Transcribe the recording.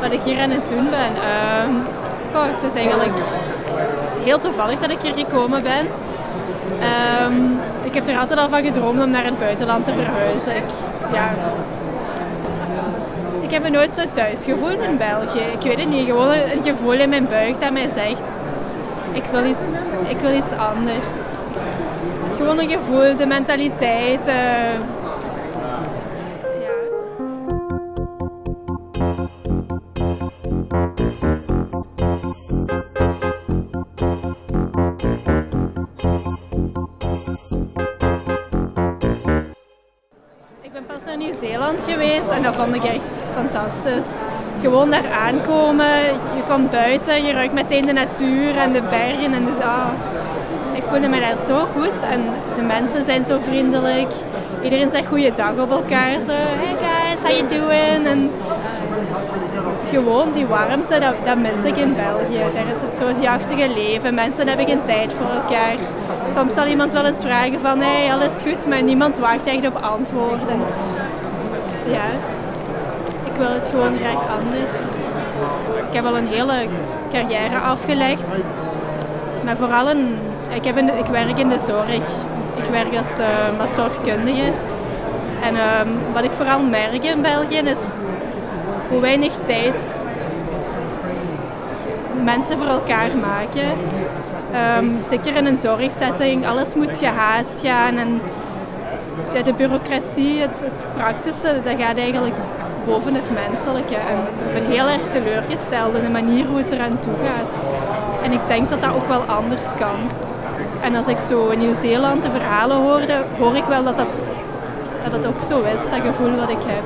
Wat ik hier aan het doen ben? Ehm, oh, het is eigenlijk heel toevallig dat ik hier gekomen ben. Ehm, ik heb er altijd al van gedroomd om naar het buitenland te verhuizen. Ik, ja, ik heb me nooit zo thuis gevoeld in België. Ik weet het niet, gewoon een gevoel in mijn buik dat mij zegt, ik wil iets, ik wil iets anders. Gewoon een gevoel, de mentaliteit. eh, ben pas naar Nieuw-Zeeland geweest en dat vond ik echt fantastisch. Gewoon daar aankomen, je komt buiten, je ruikt meteen de natuur en de bergen. En ah, ik voelde me daar zo goed en de mensen zijn zo vriendelijk. Iedereen zegt goeiedag op elkaar. Zo, hey guys, how you doing? En gewoon die warmte, dat, dat mis ik in België. Daar is het zo jachtige leven. Mensen hebben geen tijd voor elkaar. Soms zal iemand wel eens vragen van, hey, alles goed, maar niemand wacht echt op antwoorden. Ja, ik wil het gewoon graag anders. Ik heb al een hele carrière afgelegd. Maar vooral een, ik, heb ik werk in de zorg. Ik werk als, als zorgkundige. En ehm, wat ik vooral merk in België is hoe weinig tijd mensen voor elkaar maken. Ehm, zeker in een zorgsetting, alles moet gehaast gaan en ja, de bureaucratie, het, het praktische, dat gaat eigenlijk boven het menselijke. En ik ben heel erg teleurgesteld in de manier hoe het eraan toe gaat. En ik denk dat dat ook wel anders kan. En als ik zo in Nieuw-Zeeland de verhalen hoorde, hoor ik wel dat dat, dat het ook zo is, dat gevoel wat ik heb.